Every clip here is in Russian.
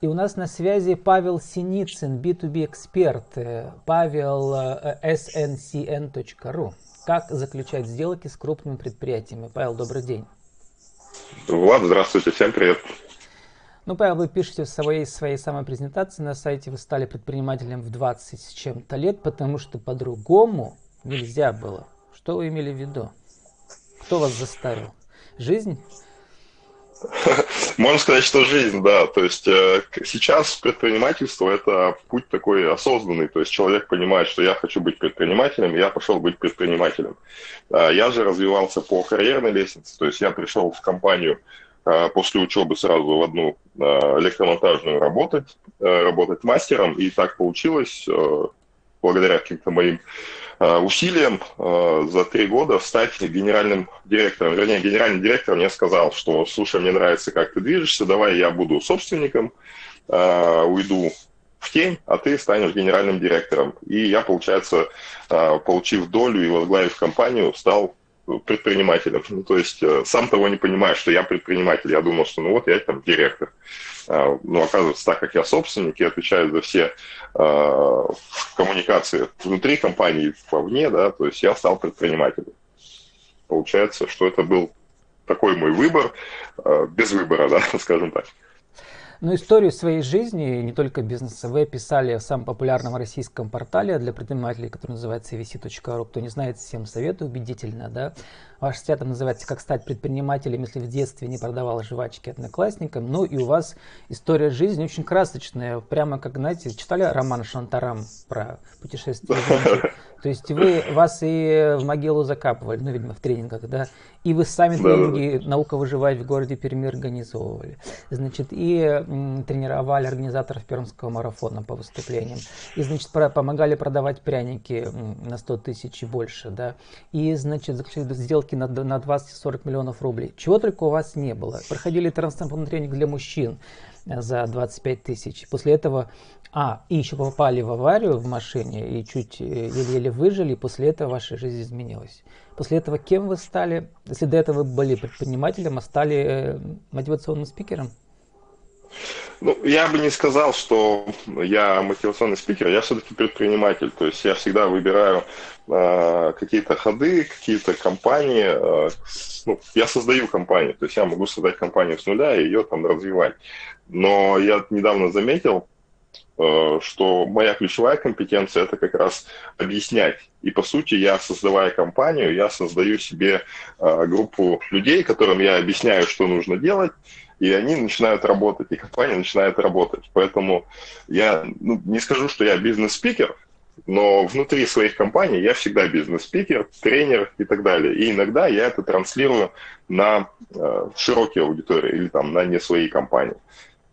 И у нас на связи Павел Синицын, B2B эксперт. Павел Синицын, B2B эксперт. Павел sncn.ru. Как заключать сделки с крупными предприятиями? Павел, добрый день. Влад, здравствуйте, всем привет. Ну, Павел, вы пишете в своей, своей самой презентации на сайте, вы стали предпринимателем в 20 с чем-то лет, потому что по-другому нельзя было. Что вы имели в виду? Кто вас заставил? Жизнь? Можно сказать, что жизнь, да. То есть э, сейчас предпринимательство – это путь такой осознанный. То есть человек понимает, что я хочу быть предпринимателем, я пошел быть предпринимателем. Э, я же развивался по карьерной лестнице. То есть я пришел в компанию э, после учебы сразу в одну электромонтажную работать, работать мастером. И так получилось, благодаря каким-то моим усилием э, за три года стать генеральным директором. Вернее, генеральный директор мне сказал, что, слушай, мне нравится, как ты движешься, давай я буду собственником, э, уйду в тень, а ты станешь генеральным директором. И я, получается, получив долю и возглавив компанию, стал предпринимателем. Ну, то есть сам того не понимаю, что я предприниматель. Я думал, что ну вот я там директор. А, ну, оказывается, так как я собственник, я отвечаю за все э, коммуникации внутри компании, вовне, да, то есть я стал предпринимателем. Получается, что это был такой мой выбор, э, без выбора, да, скажем так. Но историю своей жизни, не только бизнеса, вы описали в самом популярном российском портале для предпринимателей, который называется vc.ru. Кто не знает, всем советую, убедительно, да. Ваш статья называется «Как стать предпринимателем, если в детстве не продавал жвачки одноклассникам». Ну и у вас история жизни очень красочная, прямо как, знаете, читали роман Шантарам про путешествие То есть вы, вас и в могилу закапывали, ну, видимо, в тренингах, да, и вы сами тренинги да, да. «Наука выживать в городе Перми» организовывали. Значит, и м, тренировали организаторов Пермского марафона по выступлениям. И, значит, про, помогали продавать пряники м, на 100 тысяч и больше, да. И, значит, заключили сделки на, на 20-40 миллионов рублей. Чего только у вас не было. Проходили трансформационный тренинг для мужчин за 25 тысяч. После этого, а, и еще попали в аварию в машине и чуть э, еле-еле выжили, и после этого ваша жизнь изменилась. После этого кем вы стали? Если до этого вы были предпринимателем, а стали э, мотивационным спикером? Ну, я бы не сказал, что я мотивационный спикер, я все-таки предприниматель. То есть я всегда выбираю э, какие-то ходы, какие-то компании. Э, ну, я создаю компанию, то есть я могу создать компанию с нуля и ее там развивать. Но я недавно заметил, что моя ключевая компетенция это как раз объяснять. И по сути я, создавая компанию, я создаю себе э, группу людей, которым я объясняю, что нужно делать, и они начинают работать, и компания начинает работать. Поэтому я ну, не скажу, что я бизнес-спикер, но внутри своих компаний я всегда бизнес-спикер, тренер и так далее. И иногда я это транслирую на э, широкие аудитории или там на не свои компании.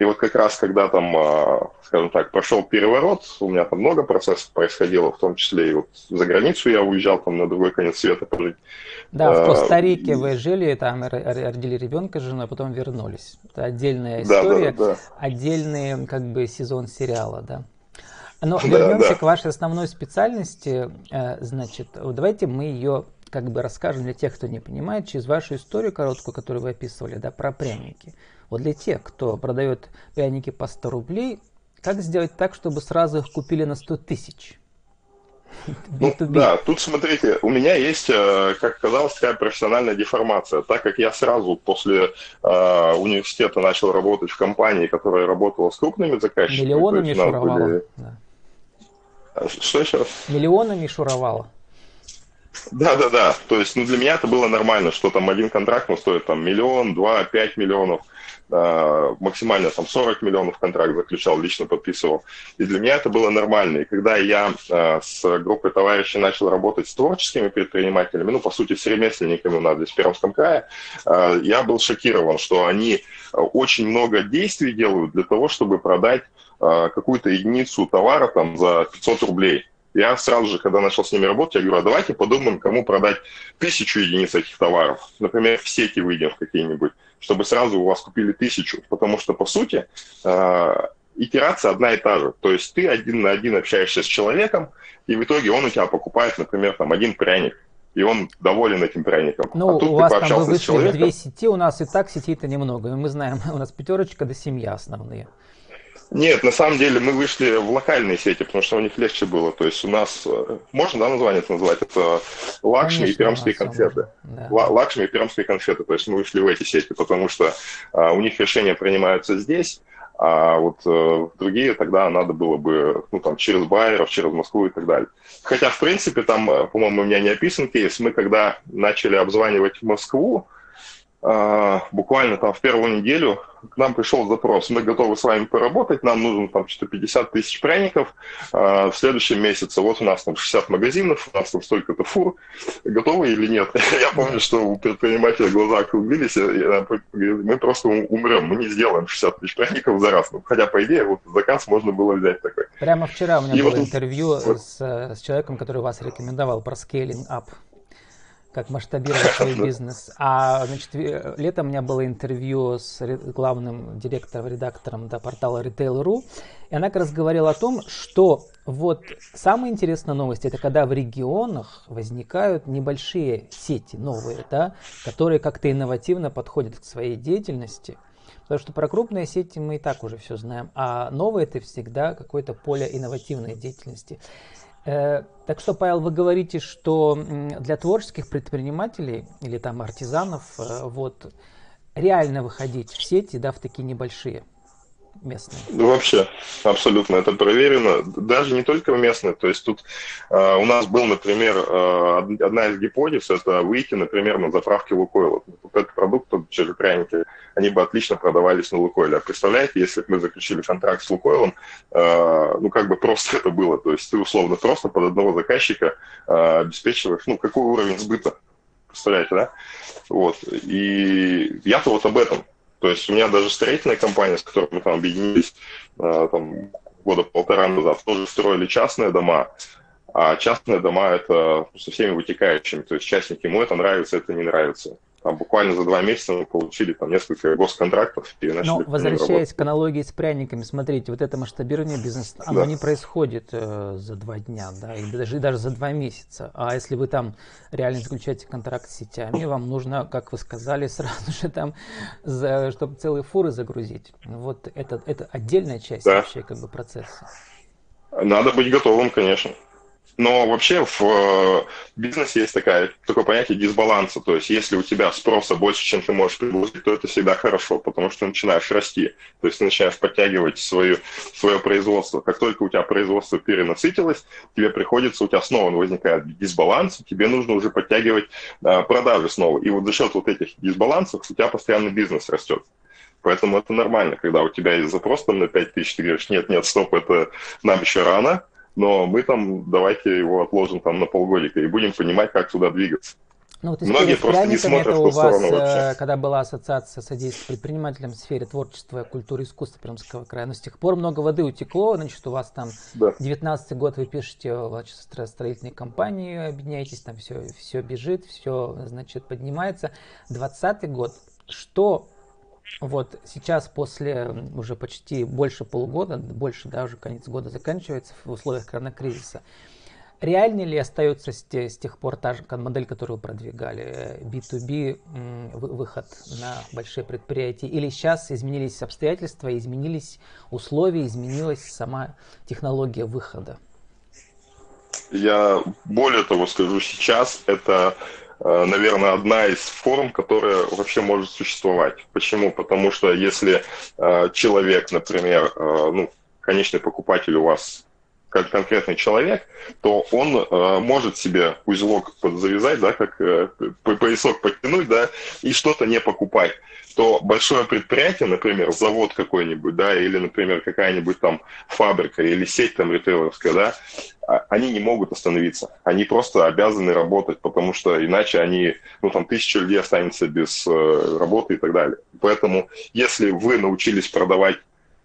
И вот как раз, когда там, а, скажем так, прошел переворот, у меня там много процессов происходило, в том числе и вот за границу я уезжал там на другой конец света пожить. Да, в а, Коста-Рике вы жили, там родили ребенка с женой, а потом вернулись. Это отдельная история, да, да, да. отдельный как бы сезон сериала, да. Но да, вернемся да. к вашей основной специальности. Э, значит, давайте мы ее как бы расскажем для тех, кто не понимает, через вашу историю короткую, которую вы описывали, да, про пряники. Вот для тех, кто продает пряники по 100 рублей, как сделать так, чтобы сразу их купили на 100 тысяч? Ну, да, тут смотрите, у меня есть, э, как казалось, такая профессиональная деформация. Так как я сразу после э, университета начал работать в компании, которая работала с крупными заказчиками. Миллионами шуровала. Были... Да. А, что еще раз? Миллионами шуровала. Да, да, да. То есть, ну, для меня это было нормально, что там один контракт ну, стоит там миллион, два, пять миллионов. Э, максимально там 40 миллионов контракт заключал, лично подписывал. И для меня это было нормально. И когда я э, с группой товарищей начал работать с творческими предпринимателями, ну, по сути, с ремесленниками у нас здесь в Пермском крае, э, я был шокирован, что они очень много действий делают для того, чтобы продать какую-то единицу товара там за 500 рублей. Я сразу же, когда начал с ними работать, я говорю, а давайте подумаем, кому продать тысячу единиц этих товаров. Например, в сети выйдем в какие-нибудь чтобы сразу у вас купили тысячу. Потому что, по сути, э, итерация одна и та же. То есть ты один на один общаешься с человеком, и в итоге он у тебя покупает, например, там один пряник, и он доволен этим пряником. Ну, а тут у вас там вы вышли две сети, у нас и так сетей-то немного. И мы знаем, у нас пятерочка до семья основные. Нет, на самом деле мы вышли в локальные сети, потому что у них легче было. То есть у нас, э, можно да, название это называть, это Лакшми и Пермские конфеты. Да. Лакшми и Пермские конфеты. То есть мы вышли в эти сети, потому что а, у них решения принимаются здесь, а вот э, другие тогда надо было бы, ну, там, через байеров, через Москву и так далее. Хотя, в принципе, там, э, по-моему, у меня не описан кейс, мы когда начали обзванивать Москву, буквально там в первую неделю к нам пришел запрос, мы готовы с вами поработать, нам нужно там что-то 50 тысяч пряников э, в следующем месяце. Вот у нас там 60 магазинов, у нас там столько-то фур. Готовы или нет? Я помню, что у предпринимателя глаза округлились, мы просто умрем, мы не сделаем 60 тысяч пряников за раз. Ну, хотя, по идее, вот заказ можно было взять такой. Прямо вчера у меня И было вот интервью вот. с, с человеком, который вас рекомендовал про up как масштабировать свой бизнес. А значит, летом у меня было интервью с главным директором, редактором да, портала Retail.ru, и она как раз говорила о том, что вот самая интересная новость, это когда в регионах возникают небольшие сети новые, да, которые как-то инновативно подходят к своей деятельности. Потому что про крупные сети мы и так уже все знаем, а новые это всегда какое-то поле инновативной деятельности. Э, так что, Павел, вы говорите, что для творческих предпринимателей или там артизанов э, вот реально выходить в сети, да, в такие небольшие местные? Ну, вообще, абсолютно, это проверено. Даже не только местные. То есть тут э, у нас был, например, э, одна из гипотез, это выйти, например, на заправке Лукойла. Вот этот продукт, через пряники, они бы отлично продавались на Лукойле. А представляете, если бы мы заключили контракт с Лукойлом, э, ну, как бы просто это было. То есть ты, условно, просто под одного заказчика э, обеспечиваешь, ну, какой уровень сбыта. Представляете, да? Вот. И я-то вот об этом. То есть у меня даже строительная компания, с которой мы там объединились э, там, года полтора назад, тоже строили частные дома, а частные дома это со всеми вытекающими. То есть частники ему это нравится, это не нравится. Там буквально за два месяца мы получили там несколько госконтрактов и начали. Но возвращаясь к аналогии с пряниками, смотрите, вот это масштабирование бизнеса, оно да. не происходит э, за два дня, да, и даже, и даже за два месяца. А если вы там реально заключаете контракт с сетями, вам нужно, как вы сказали, сразу же там, за, чтобы целые фуры загрузить. Вот это, это отдельная часть да. вообще как бы процесса. Надо быть готовым, конечно. Но вообще в э, бизнесе есть такая, такое понятие дисбаланса. То есть если у тебя спроса больше, чем ты можешь предложить, то это всегда хорошо, потому что ты начинаешь расти. То есть ты начинаешь подтягивать свою, свое производство. Как только у тебя производство перенасытилось, тебе приходится, у тебя снова возникает дисбаланс, тебе нужно уже подтягивать а, продажи снова. И вот за счет вот этих дисбалансов у тебя постоянно бизнес растет. Поэтому это нормально, когда у тебя есть запрос там на 5 тысяч, ты говоришь, нет, нет, стоп, это нам еще рано, но мы там давайте его отложим там на полгодика и будем понимать, как туда двигаться. Ну, вот Многие просто не смотрят это у вас, вообще. когда была ассоциация содействия предпринимателям в сфере творчества, культуры и искусства Пермского края, но с тех пор много воды утекло, значит, у вас там да. 19 год вы пишете значит, строительные компании, объединяетесь, там все, все бежит, все, значит, поднимается. 20 год, что вот сейчас после уже почти больше полугода, больше даже конец года заканчивается в условиях коронакризиса, реально ли остается с, с тех пор та же модель, которую продвигали, B2B, э, выход на большие предприятия, или сейчас изменились обстоятельства, изменились условия, изменилась сама технология выхода? Я более того скажу, сейчас это Э, наверное, одна из форм, которая вообще может существовать. Почему? Потому что если э, человек, например, э, ну, конечный покупатель у вас как конкретный человек, то он э, может себе узелок подзавязать, да, как э, поясок подтянуть, да, и что-то не покупать то большое предприятие, например, завод какой-нибудь, да, или, например, какая-нибудь там фабрика или сеть там ритейлерская, да, а, они не могут остановиться. Они просто обязаны работать, потому что иначе они, ну, там, тысяча людей останется без э, работы и так далее. Поэтому, если вы научились продавать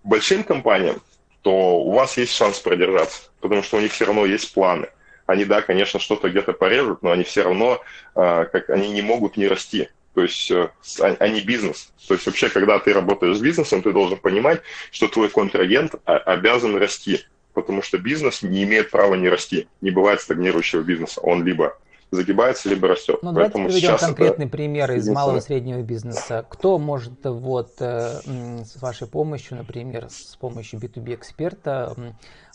большим компаниям, то у вас есть шанс продержаться, потому что у них все равно есть планы. Они, да, конечно, что-то где-то порежут, но они все равно, э, как они не могут не расти. То есть э, они бизнес. То есть вообще, когда ты работаешь с бизнесом, ты должен понимать, что твой контрагент обязан расти, потому что бизнес не имеет права не расти. Не бывает стагнирующего бизнеса. Он либо загибается, либо растет. Ну, давайте приведем конкретный пример из малого и среднего бизнеса. Кто может вот э, с вашей помощью, например, с помощью B2B эксперта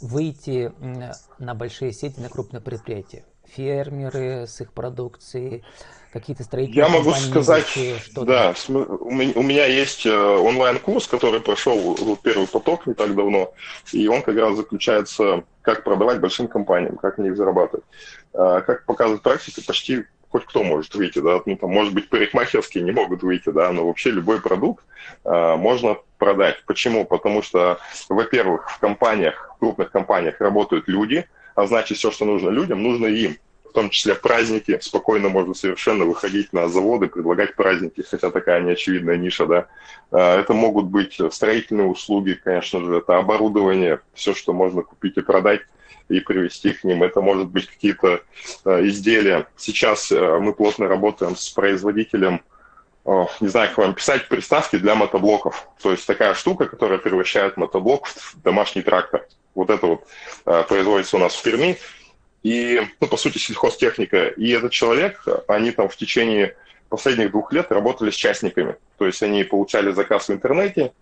выйти на большие сети, на крупные предприятия? Фермеры с их продукцией, какие-то строительные Я могу сказать, что да, у меня есть э, онлайн-курс, который прошел первый поток не так давно, и он как раз заключается, как продавать большим компаниям, как на них зарабатывать. А, как показывает практика, почти хоть кто может выйти, да, ну, там, может быть, парикмахерские не могут выйти, да, но вообще любой продукт э, можно продать. Почему? Потому что, во-первых, в компаниях, в крупных компаниях работают люди, а значит, все, что нужно людям, нужно им в том числе праздники, спокойно можно совершенно выходить на заводы, предлагать праздники, хотя такая неочевидная ниша, да. А, это могут быть строительные услуги, конечно же, это оборудование, все, что можно купить и продать и привести к ним. Это может быть какие-то а, изделия. Сейчас а, мы плотно работаем с производителем не знаю, как вам писать, приставки для мотоблоков. То есть такая штука, которая превращает мотоблок в домашний трактор. Вот это вот производится у нас в Перми и, ну, по сути, сельхозтехника. И этот человек, они там в течение последних двух лет работали с частниками. То есть они получали заказ в интернете,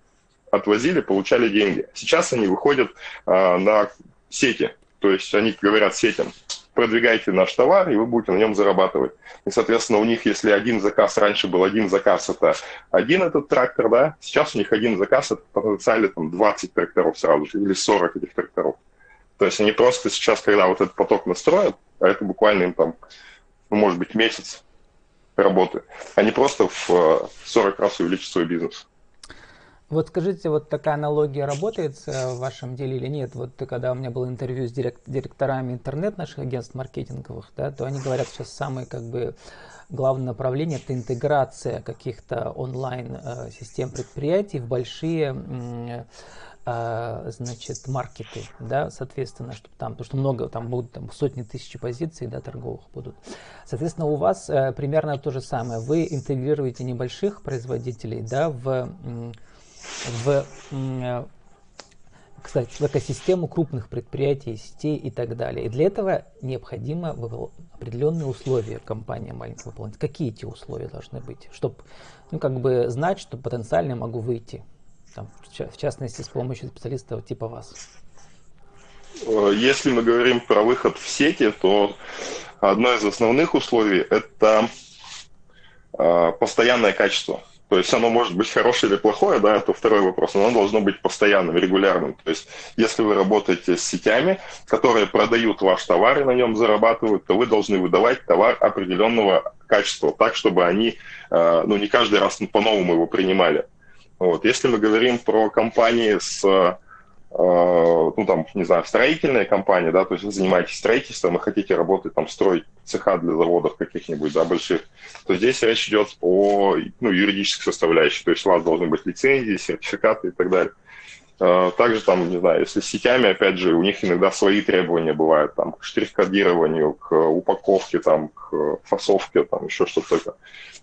отвозили, получали деньги. Сейчас они выходят а, на сети. То есть они говорят сетям, продвигайте наш товар, и вы будете на нем зарабатывать. И, соответственно, у них, если один заказ, раньше был один заказ, это один этот трактор, да, сейчас у них один заказ, это потенциально там 20 тракторов сразу же, или 40 этих тракторов. То есть они просто сейчас, когда вот этот поток настроят, а это буквально им там, ну, может быть, месяц работы, они просто в 40 раз увеличат свой бизнес. Вот скажите, вот такая аналогия работает в вашем деле или нет? Вот когда у меня было интервью с директ, директорами интернет наших агентств маркетинговых, да, то они говорят, сейчас самое как бы главное направление это интеграция каких-то онлайн э, систем предприятий в большие а, значит, маркеты, да, соответственно, чтобы там, потому что много, там будут там, сотни тысяч позиций, да, торговых будут. Соответственно, у вас э, примерно то же самое. Вы интегрируете небольших производителей, да, в, в э, кстати, в экосистему крупных предприятий, сетей и так далее. И для этого необходимо определенные условия компания маленькая выполнить. Какие эти условия должны быть, чтобы, ну, как бы знать, что потенциально могу выйти там, в частности, с помощью специалистов типа вас? Э, если мы говорим про выход в сети, то одно из основных условий – это э, постоянное качество. То есть оно может быть хорошее или плохое, да, это второй вопрос, но оно должно быть постоянным, регулярным. То есть если вы работаете с сетями, которые продают ваш товар и на нем зарабатывают, то вы должны выдавать товар определенного качества, так, чтобы они, э, ну, не каждый раз по-новому его принимали. Вот. Если мы говорим про компании с, э, ну там, не знаю, строительные компании, да, то есть вы занимаетесь строительством и хотите работать, там, строить цеха для заводов каких-нибудь, да, больших, то здесь речь идет о, ну, юридической составляющей, то есть у вас должны быть лицензии, сертификаты и так далее. Э, также там, не знаю, если с сетями, опять же, у них иногда свои требования бывают, там, к штрих-кодированию, к упаковке, там, к фасовке, там, еще что-то такое.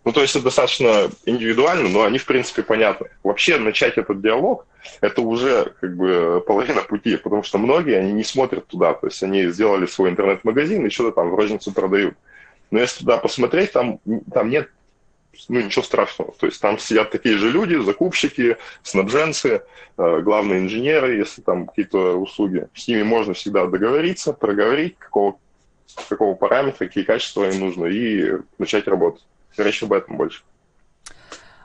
Ну, то есть это достаточно индивидуально, но они, в принципе, понятны. Вообще начать этот диалог – это уже как бы половина пути, потому что многие, они не смотрят туда, то есть они сделали свой интернет-магазин и что-то там в розницу продают. Но если туда посмотреть, там, там нет ну, ничего страшного. То есть там сидят такие же люди, закупщики, снабженцы, э, главные инженеры, если там какие-то услуги. С ними можно всегда договориться, проговорить, какого, какого параметра, какие качества им нужно, и начать работать. Речь об этом больше.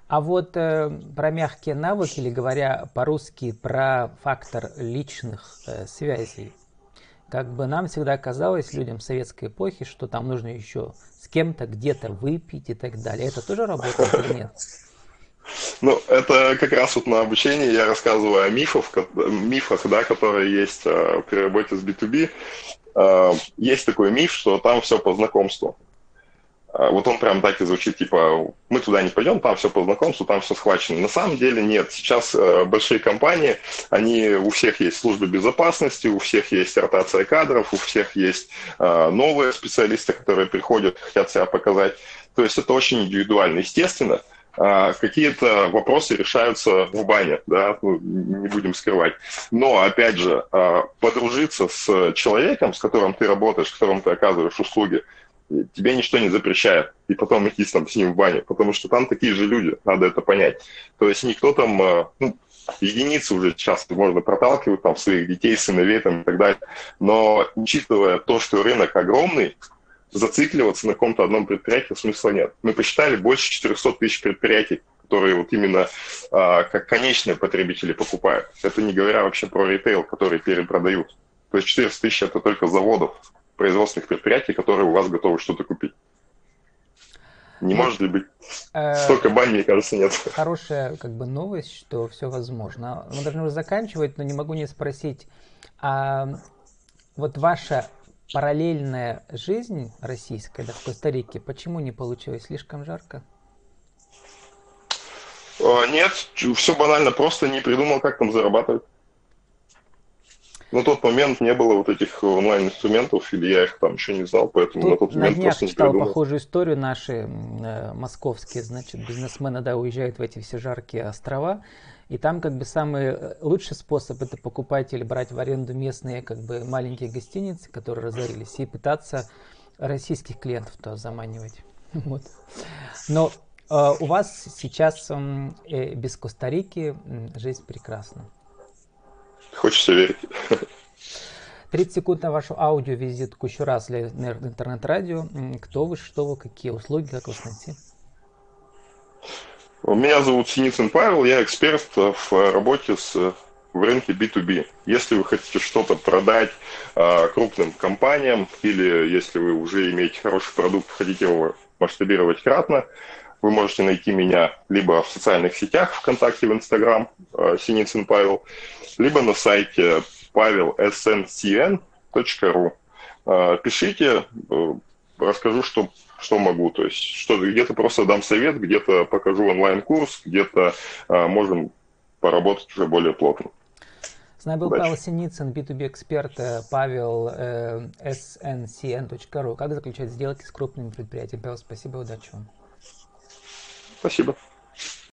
А вот э, про мягкие навыки, или говоря по-русски, про фактор личных э, связей, как бы нам всегда казалось, людям советской эпохи, что там нужно еще с кем-то где-то выпить и так далее. Это тоже работает или нет? Ну, это как раз вот на обучении я рассказываю о мифах, мифах да, которые есть э, при работе с B2B. Э, есть такой миф, что там все по знакомству. А, вот он прям так и звучит, типа, мы туда не пойдем, там все по знакомству, там все схвачено. На самом деле нет. Сейчас э, большие компании, они, у всех есть службы безопасности, у всех есть ротация кадров, у всех есть э, новые специалисты, которые приходят, хотят себя показать. То есть это очень индивидуально. Естественно, э, какие-то вопросы решаются в бане, да, ну, не будем скрывать. Но, опять же, подружиться с человеком, с которым ты работаешь, с которым ты оказываешь услуги, тебе ничто не запрещает, и потом идти там, с ним в баню, потому что там такие же люди, надо это понять. То есть никто там, э, ну, единицы уже часто можно проталкивать там своих детей, сыновей там, и так далее, но учитывая то, что рынок огромный, зацикливаться на каком-то одном предприятии смысла нет. Мы посчитали больше 400 тысяч предприятий, которые вот именно а, как конечные потребители покупают. Это не говоря вообще про ритейл, который перепродают. То есть 400 тысяч это только заводов, производственных предприятий, которые у вас готовы что-то купить. Не может ли быть э, столько бань, мне кажется, нет. Хорошая как бы новость, что все возможно. Мы должны уже заканчивать, но не могу не спросить, а вот ваша параллельная жизнь российская, да, в Коста-Рике, почему не получилось? Слишком жарко? Нет, все банально, просто не придумал, как там зарабатывать на тот момент не было вот этих онлайн-инструментов, или я их там еще не знал, поэтому Тут на тот момент на днях просто не читал придумал. похожую историю наши э, московские, значит, бизнесмены, да, уезжают в эти все жаркие острова, и там как бы самый э, лучший способ это покупать или брать в аренду местные как бы маленькие гостиницы, которые разорились, и пытаться российских клиентов то заманивать. Вот. Но э, у вас сейчас э, без Коста-Рики жизнь прекрасна. Хочется верить. 30 секунд на вашу аудиовизитку еще раз для интернет-радио. Кто вы, что вы, какие услуги, как вас найти? Меня зовут Синицын Павел, я эксперт в работе с в рынке B2B. Если вы хотите что-то продать а, крупным компаниям или если вы уже имеете хороший продукт, хотите его масштабировать кратно, вы можете найти меня либо в социальных сетях, ВКонтакте, в Инстаграм, а, Синицын Павел, либо на сайте pavelsncn.ru. А, пишите, э, расскажу, что, что могу. То есть что где-то просто дам совет, где-то покажу онлайн-курс, где-то можем поработать уже более плотно. С нами был Удачи. Павел Синицын, B2B-эксперт, э, Павел э, sncn.ru. Как заключать сделки с крупными предприятиями? Павел, спасибо, удачи вам. Спасибо.